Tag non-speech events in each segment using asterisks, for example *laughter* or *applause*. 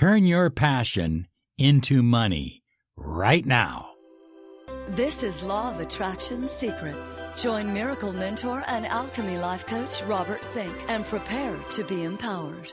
Turn your passion into money right now. This is Law of Attraction Secrets. Join Miracle Mentor and Alchemy Life Coach Robert Zink and prepare to be empowered.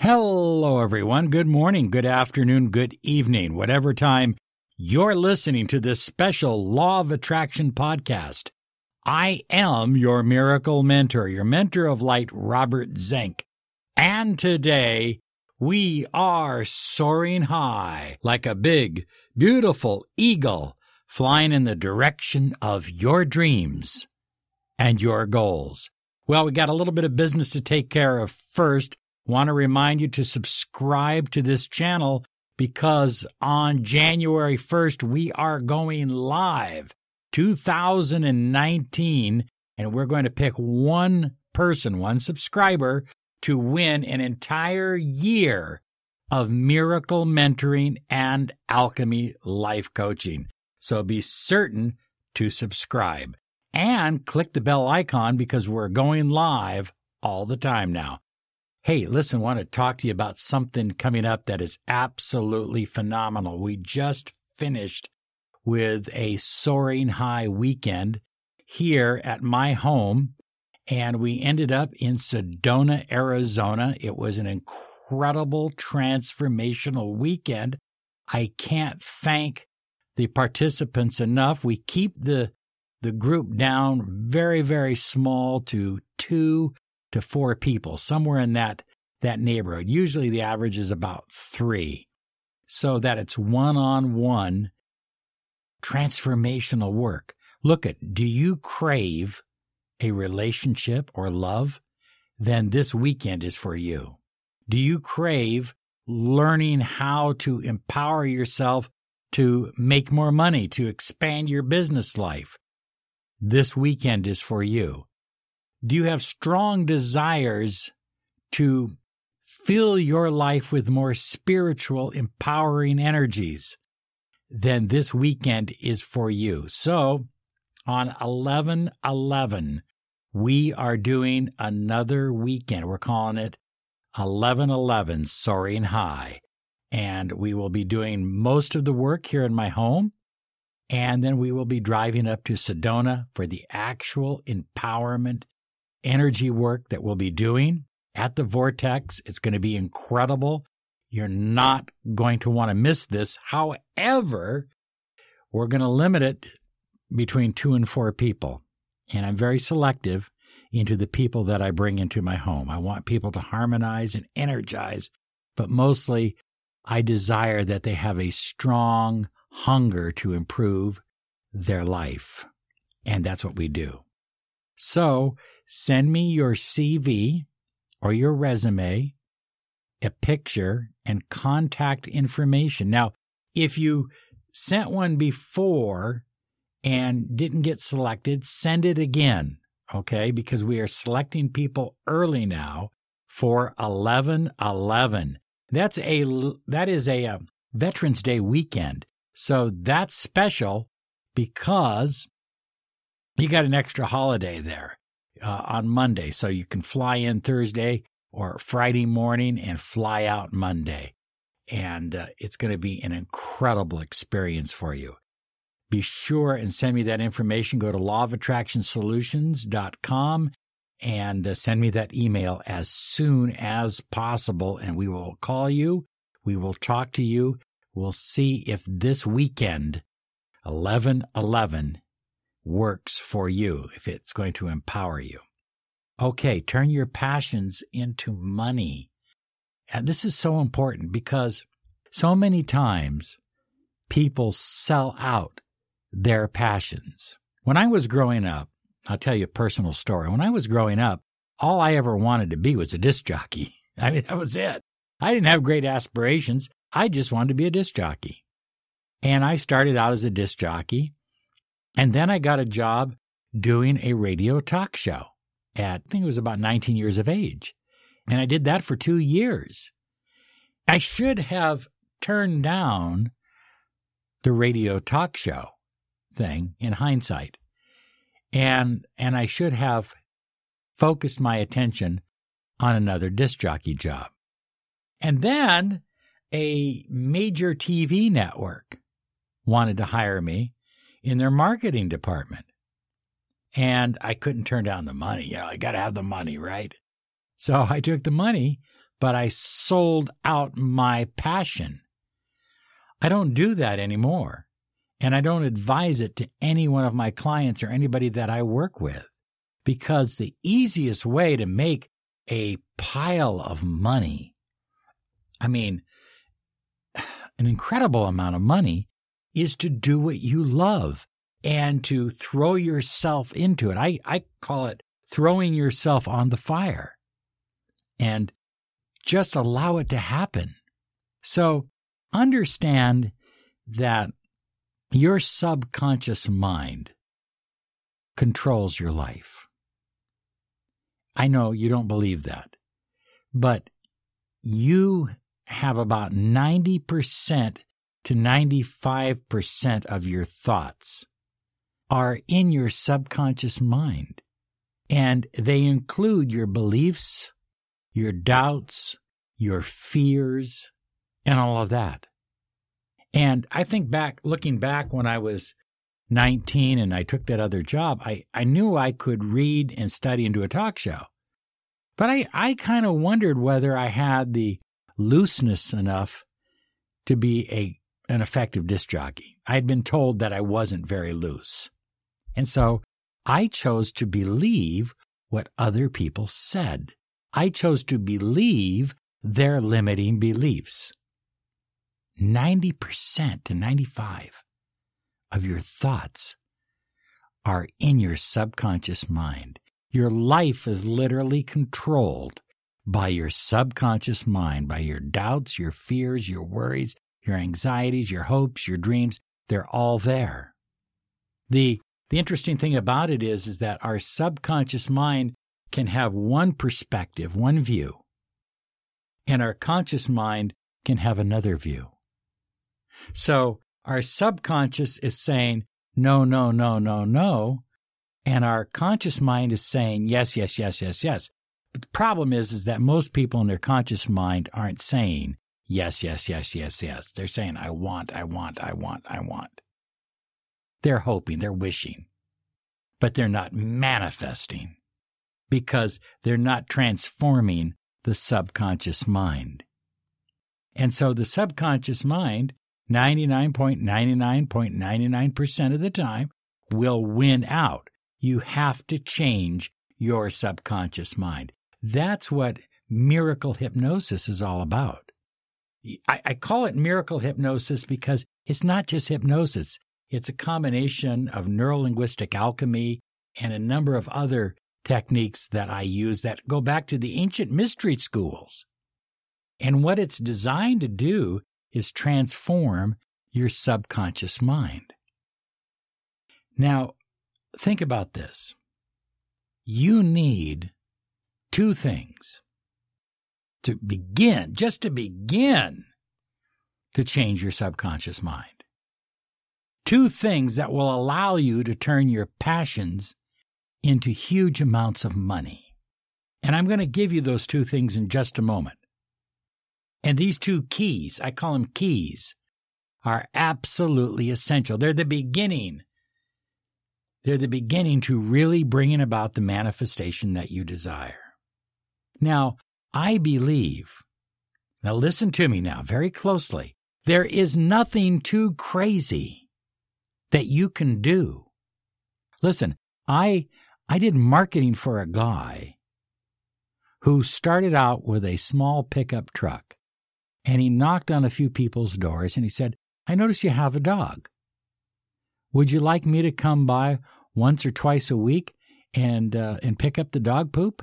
Hello, everyone. Good morning, good afternoon, good evening, whatever time you're listening to this special Law of Attraction podcast. I am your miracle mentor, your mentor of light, Robert Zink. And today we are soaring high like a big, beautiful eagle flying in the direction of your dreams and your goals. Well, we got a little bit of business to take care of first. Want to remind you to subscribe to this channel because on January 1st, we are going live 2019, and we're going to pick one person, one subscriber to win an entire year of miracle mentoring and alchemy life coaching. So be certain to subscribe and click the bell icon because we're going live all the time now. Hey, listen, want to talk to you about something coming up that is absolutely phenomenal. We just finished with a soaring high weekend here at my home, and we ended up in Sedona, Arizona. It was an incredible transformational weekend. I can't thank the participants enough. We keep the the group down very very small to 2 to 4 people, somewhere in that that neighborhood. Usually the average is about 3. So that it's one-on-one transformational work. Look at do you crave a relationship or love? Then this weekend is for you. Do you crave learning how to empower yourself to make more money, to expand your business life. This weekend is for you. Do you have strong desires to fill your life with more spiritual, empowering energies? Then this weekend is for you. So on 11 11, we are doing another weekend. We're calling it 11 11 Soaring High and we will be doing most of the work here in my home. And then we will be driving up to Sedona for the actual empowerment energy work that we'll be doing at the Vortex. It's going to be incredible. You're not going to want to miss this. However, we're going to limit it between two and four people. And I'm very selective into the people that I bring into my home. I want people to harmonize and energize, but mostly I desire that they have a strong hunger to improve their life. And that's what we do. So send me your CV or your resume, a picture, and contact information. Now, if you sent one before and didn't get selected, send it again, okay? Because we are selecting people early now for 1111. That's a that is a, a uh, Veterans Day weekend. So that's special because you got an extra holiday there uh, on Monday. So you can fly in Thursday or Friday morning and fly out Monday. And uh, it's going to be an incredible experience for you. Be sure and send me that information. Go to lawofattractionsolutions.com and uh, send me that email as soon as possible, and we will call you. We will talk to you. We'll see if this weekend, 11 11, works for you, if it's going to empower you. Okay, turn your passions into money. And this is so important because so many times people sell out their passions. When I was growing up, I'll tell you a personal story. When I was growing up, all I ever wanted to be was a disc jockey. *laughs* I mean, that was it. I didn't have great aspirations. I just wanted to be a disc jockey. And I started out as a disc jockey. And then I got a job doing a radio talk show at, I think it was about 19 years of age. And I did that for two years. I should have turned down the radio talk show thing in hindsight and and I should have focused my attention on another disc jockey job. And then a major TV network wanted to hire me in their marketing department. And I couldn't turn down the money. You know, I got to have the money, right? So *laughs* I took the money, but I sold out my passion. I don't do that anymore. And I don't advise it to any one of my clients or anybody that I work with because the easiest way to make a pile of money, I mean, *sighs* an incredible amount of money, is to do what you love and to throw yourself into it. I, I call it throwing yourself on the fire and just allow it to happen. So understand that your subconscious mind controls your life. I know you don't believe that, but you have about 90% to 95% of your thoughts are in your subconscious mind. And they include your beliefs, your doubts, your fears, and all of that. And I think back, looking back when I was 19 and I took that other job, I, I knew I could read and study and do a talk show. But I, I kind of wondered whether I had the looseness enough to be a an effective disc jockey. I had been told that I wasn't very loose. And so I chose to believe what other people said. I chose to believe their limiting beliefs. 90% to 95 of your thoughts are in your subconscious mind. Your life is literally controlled by your subconscious mind, by your doubts, your fears, your worries, your anxieties, your hopes, your dreams. They're all there. The the interesting thing about it is, is that our subconscious mind can have one perspective, one view, and our conscious mind can have another view. So our subconscious is saying, no, no, no, no, no. And our conscious mind is saying, yes, yes, yes, yes, yes. But the problem is, is that most people in their conscious mind aren't saying, yes, yes, yes, yes, yes. They're saying, I want, I want, I want, I want. They're hoping, they're wishing, but they're not manifesting because they're not transforming the subconscious mind. And so the subconscious mind 99.99.99% of the time will win out. You have to change your subconscious mind. That's what miracle hypnosis is all about. I, I, call it miracle hypnosis because it's not just hypnosis. It's a combination of neurolinguistic alchemy and a number of other techniques that I use that go back to the ancient mystery schools. And what it's designed to do is transform your subconscious mind. Now, think about this. You need two things to begin, just to begin to change your subconscious mind. Two things that will allow you to turn your passions into huge amounts of money. And I'm going to give you those two things in just a moment. And these two keys, I call them keys, are absolutely essential. They're the beginning. They're the beginning to really bringing about the manifestation that you desire. Now, I believe, now listen to me now very closely. There is nothing too crazy that you can do. Listen, I I did marketing for a guy who started out with a small pickup truck and he knocked on a few people's doors and he said, I notice you have a dog. Would you like me to come by once or twice a week and uh, and pick up the dog poop?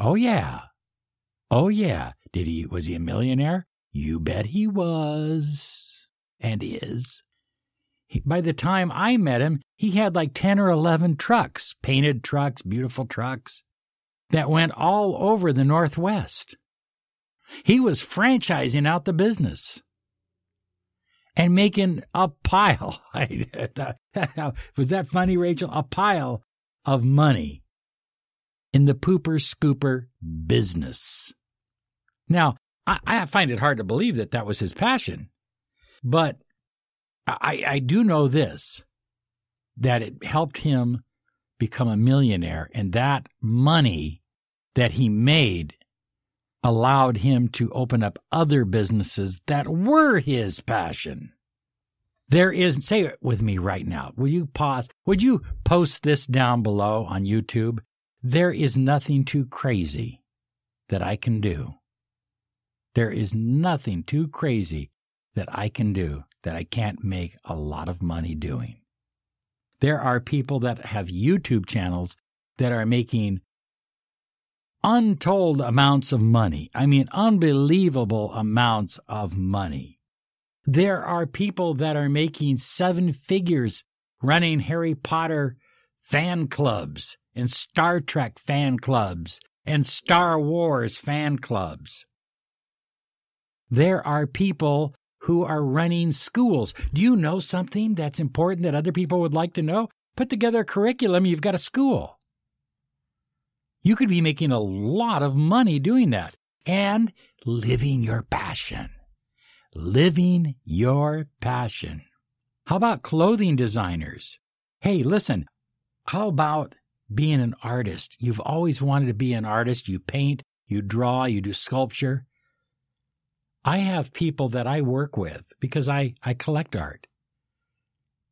Oh yeah. Oh yeah. Did he was he a millionaire? You bet he was and is. By the time I met him, he had like 10 or 11 trucks, painted trucks, beautiful trucks that went all over the Northwest. He was franchising out the business and making a pile. *laughs* *laughs* was that funny, Rachel? A pile of money in the pooper scooper business. Now, I, I find it hard to believe that that was his passion. But I, I do know this that it helped him become a millionaire, and that money that he made allowed him to open up other businesses that were his passion. There is, say it with me right now. Will you pause? Would you post this down below on YouTube? There is nothing too crazy that I can do. There is nothing too crazy that I can do that I can't make a lot of money doing. There are people that have YouTube channels that are making untold amounts of money. I mean, unbelievable amounts of money. There are people that are making seven figures running Harry Potter fan clubs and Star Trek fan clubs and Star Wars fan clubs. There are people who are running schools. Do you know something that's important that other people would like to know? Put together a curriculum, you've got a school. You could be making a lot of money doing that and living your passion. Living your passion. How about clothing designers? Hey, listen, how about being an artist? You've always wanted to be an artist. You paint, you draw, you do sculpture. I have people that I work with because I, I collect art.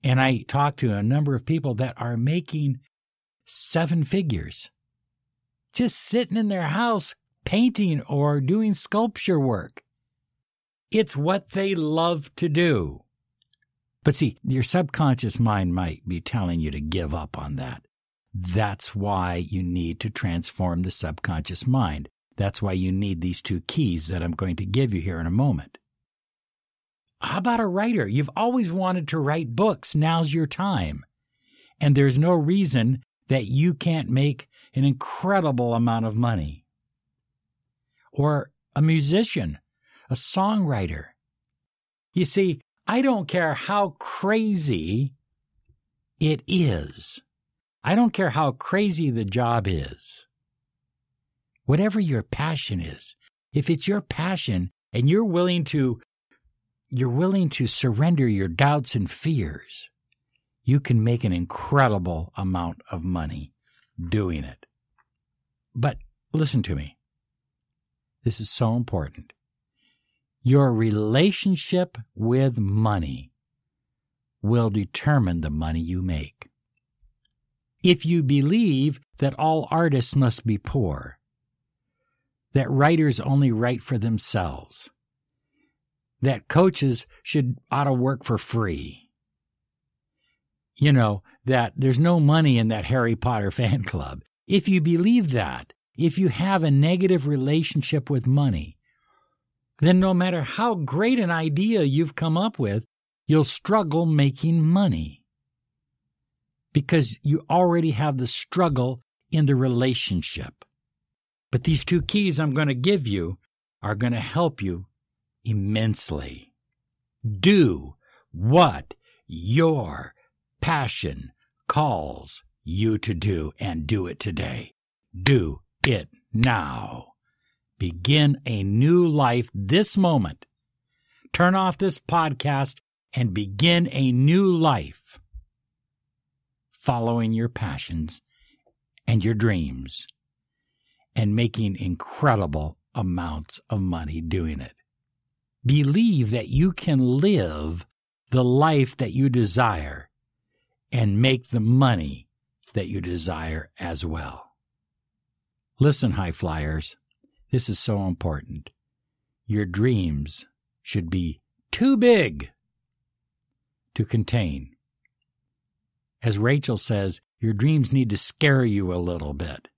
And I talk to a number of people that are making seven figures just sitting in their house painting or doing sculpture work. It's what they love to do. But see, your subconscious mind might be telling you to give up on that. That's why you need to transform the subconscious mind. That's why you need these two keys that I'm going to give you here in a moment. How about a writer? You've always wanted to write books. Now's your time. And there's no reason that you can't make an incredible amount of money. Or a musician, a songwriter. You see, I don't care how crazy it is. I don't care how crazy the job is whatever your passion is, if it's your passion and you're willing to you're willing to surrender your doubts and fears, you can make an incredible amount of money doing it. But listen to me. This is so important. Your relationship with money will determine the money you make. If you believe that all artists must be poor, that writers only write for themselves, that coaches should ought to work for free. You know, that there's no money in that Harry Potter fan *laughs* club. If you believe that, if you have a negative relationship with money, then no matter how great an idea you've come up with, you'll struggle making money. Because you already have the struggle in the relationship. But these two keys I'm going to give you are going to help you immensely. Do what your passion calls you to do and do it today. Do it now. Begin a new life this moment. Turn off this podcast and begin a new life following your passions and your dreams and making incredible amounts of money doing it. Believe that you can live the life that you desire and make the money that you desire as well. Listen, high flyers, this is so important. Your dreams should be too big to contain. As Rachel says, your dreams need to scare you a little bit.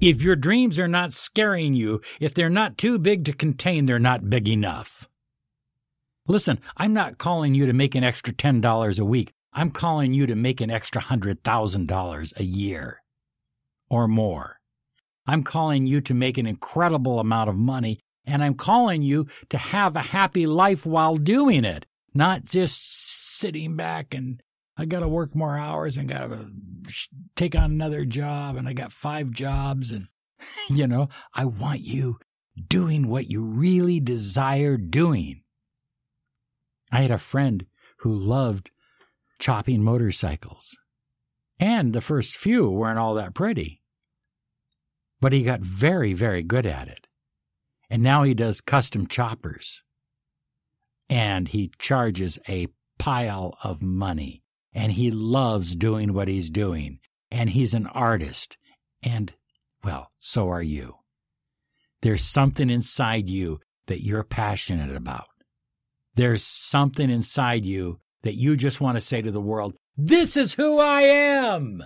If your dreams are not scaring you, if they're not too big to contain, they're not big enough. Listen, I'm not calling you to make an extra $10 a week. I'm calling you to make an extra $100,000 a year or more. I'm calling you to make an incredible amount of money, and I'm calling you to have a happy life while doing it, not just sitting back and I got to work more hours and got to take on another job and I got five jobs and *laughs* you know, I want you doing what you really desire doing. I had a friend who loved chopping motorcycles. And the first few weren't all that pretty. But he got very, very good at it. And now he does custom choppers. And he charges a pile of money. And he loves doing what he's doing. And he's an artist. And, well, so are you. There's something inside you that you're passionate about. There's something inside you that you just want to say to the world, This is who I am.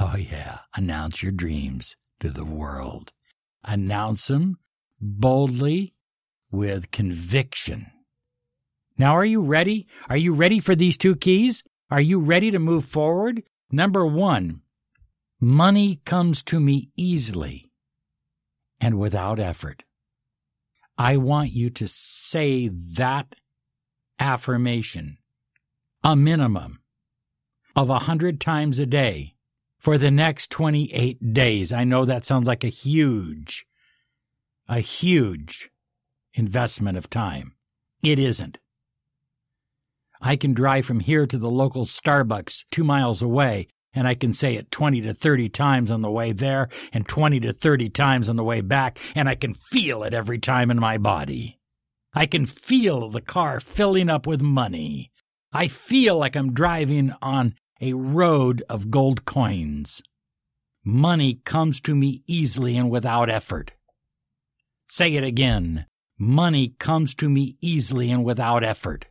Oh, yeah. Announce your dreams to the world. Announce them boldly with conviction. Now, are you ready? Are you ready for these two keys? Are you ready to move forward? Number one, money comes to me easily and without effort. I want you to say that affirmation a minimum of a hundred times a day for the next 28 days. I know that sounds like a huge, a huge investment of time. It isn't. I can drive from here to the local Starbucks two miles away, and I can say it 20 to 30 times on the way there and 20 to 30 times on the way back, and I can feel it every time in my body. I can feel the car filling up with money. I feel like I'm driving on a road of gold coins. Money comes to me easily and without effort. Say it again. Money comes to me easily and without effort.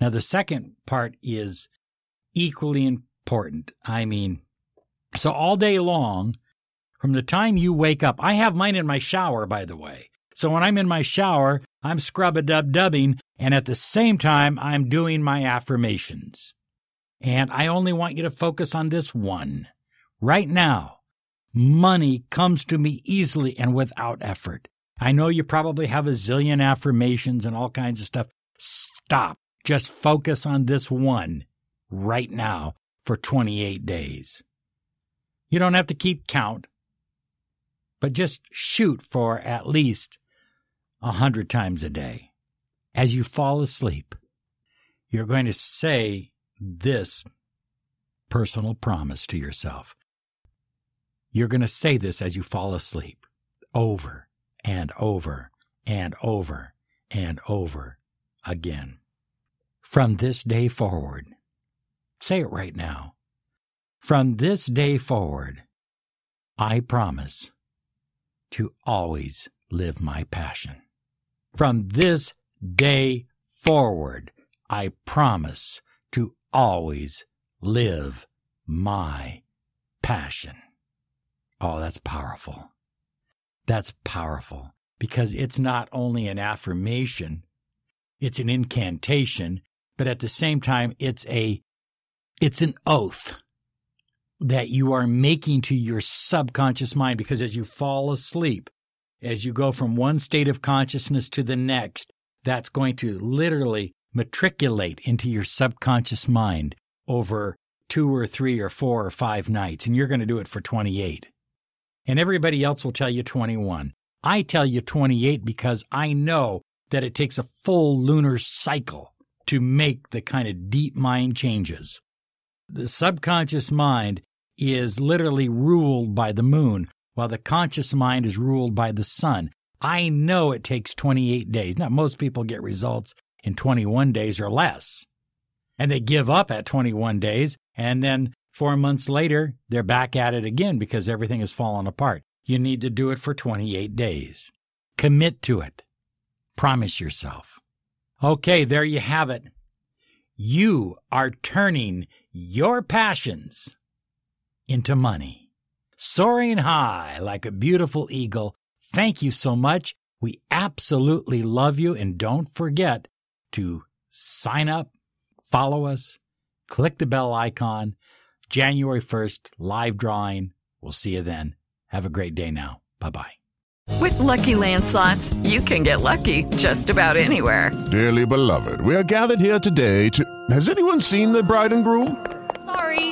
Now, the second part is equally important. I mean, so all day long, from the time you wake up, I have mine in my shower, by the way. So when I'm in my shower, I'm scrub a dub dubbing, and at the same time, I'm doing my affirmations. And I only want you to focus on this one. Right now, money comes to me easily and without effort. I know you probably have a zillion affirmations and all kinds of stuff. Stop. Just focus on this one right now for 28 days. You don't have to keep count, but just shoot for at least a hundred times a day. As you fall asleep, you're going to say this personal promise to yourself. You're going to say this as you fall asleep over and over and over and over again. From this day forward, say it right now. From this day forward, I promise to always live my passion. From this day forward, I promise to always live my passion. Oh, that's powerful. That's powerful because it's not only an affirmation, it's an incantation, but at the same time, it's a, it's an oath that you are making to your subconscious mind because as you fall asleep, as you go from one state of consciousness to the next, that's going to literally matriculate into your subconscious mind over two or three or four or five nights, and you're going to do it for 28. And everybody else will tell you 21. I tell you 28 because I know that it takes a full lunar cycle to make the kind of deep mind changes. The subconscious mind is literally ruled by the moon, while the conscious mind is ruled by the sun. I know it takes 28 days. Now, most people get results in 21 days or less. And they give up at 21 days, and then four months later, they're back at it again because everything has fallen apart. You need to do it for 28 days. Commit to it. Promise yourself. Okay, there you have it. You are turning your passions into money. Soaring high like a beautiful eagle. Thank you so much. We absolutely love you. And don't forget to sign up, follow us, click the bell icon. January 1st, live drawing. We'll see you then. Have a great day now. Bye bye. With LuckyLand Slots, you can get lucky just about anywhere. Dearly beloved, we are gathered here today to. Has anyone seen the bride and groom? Sorry,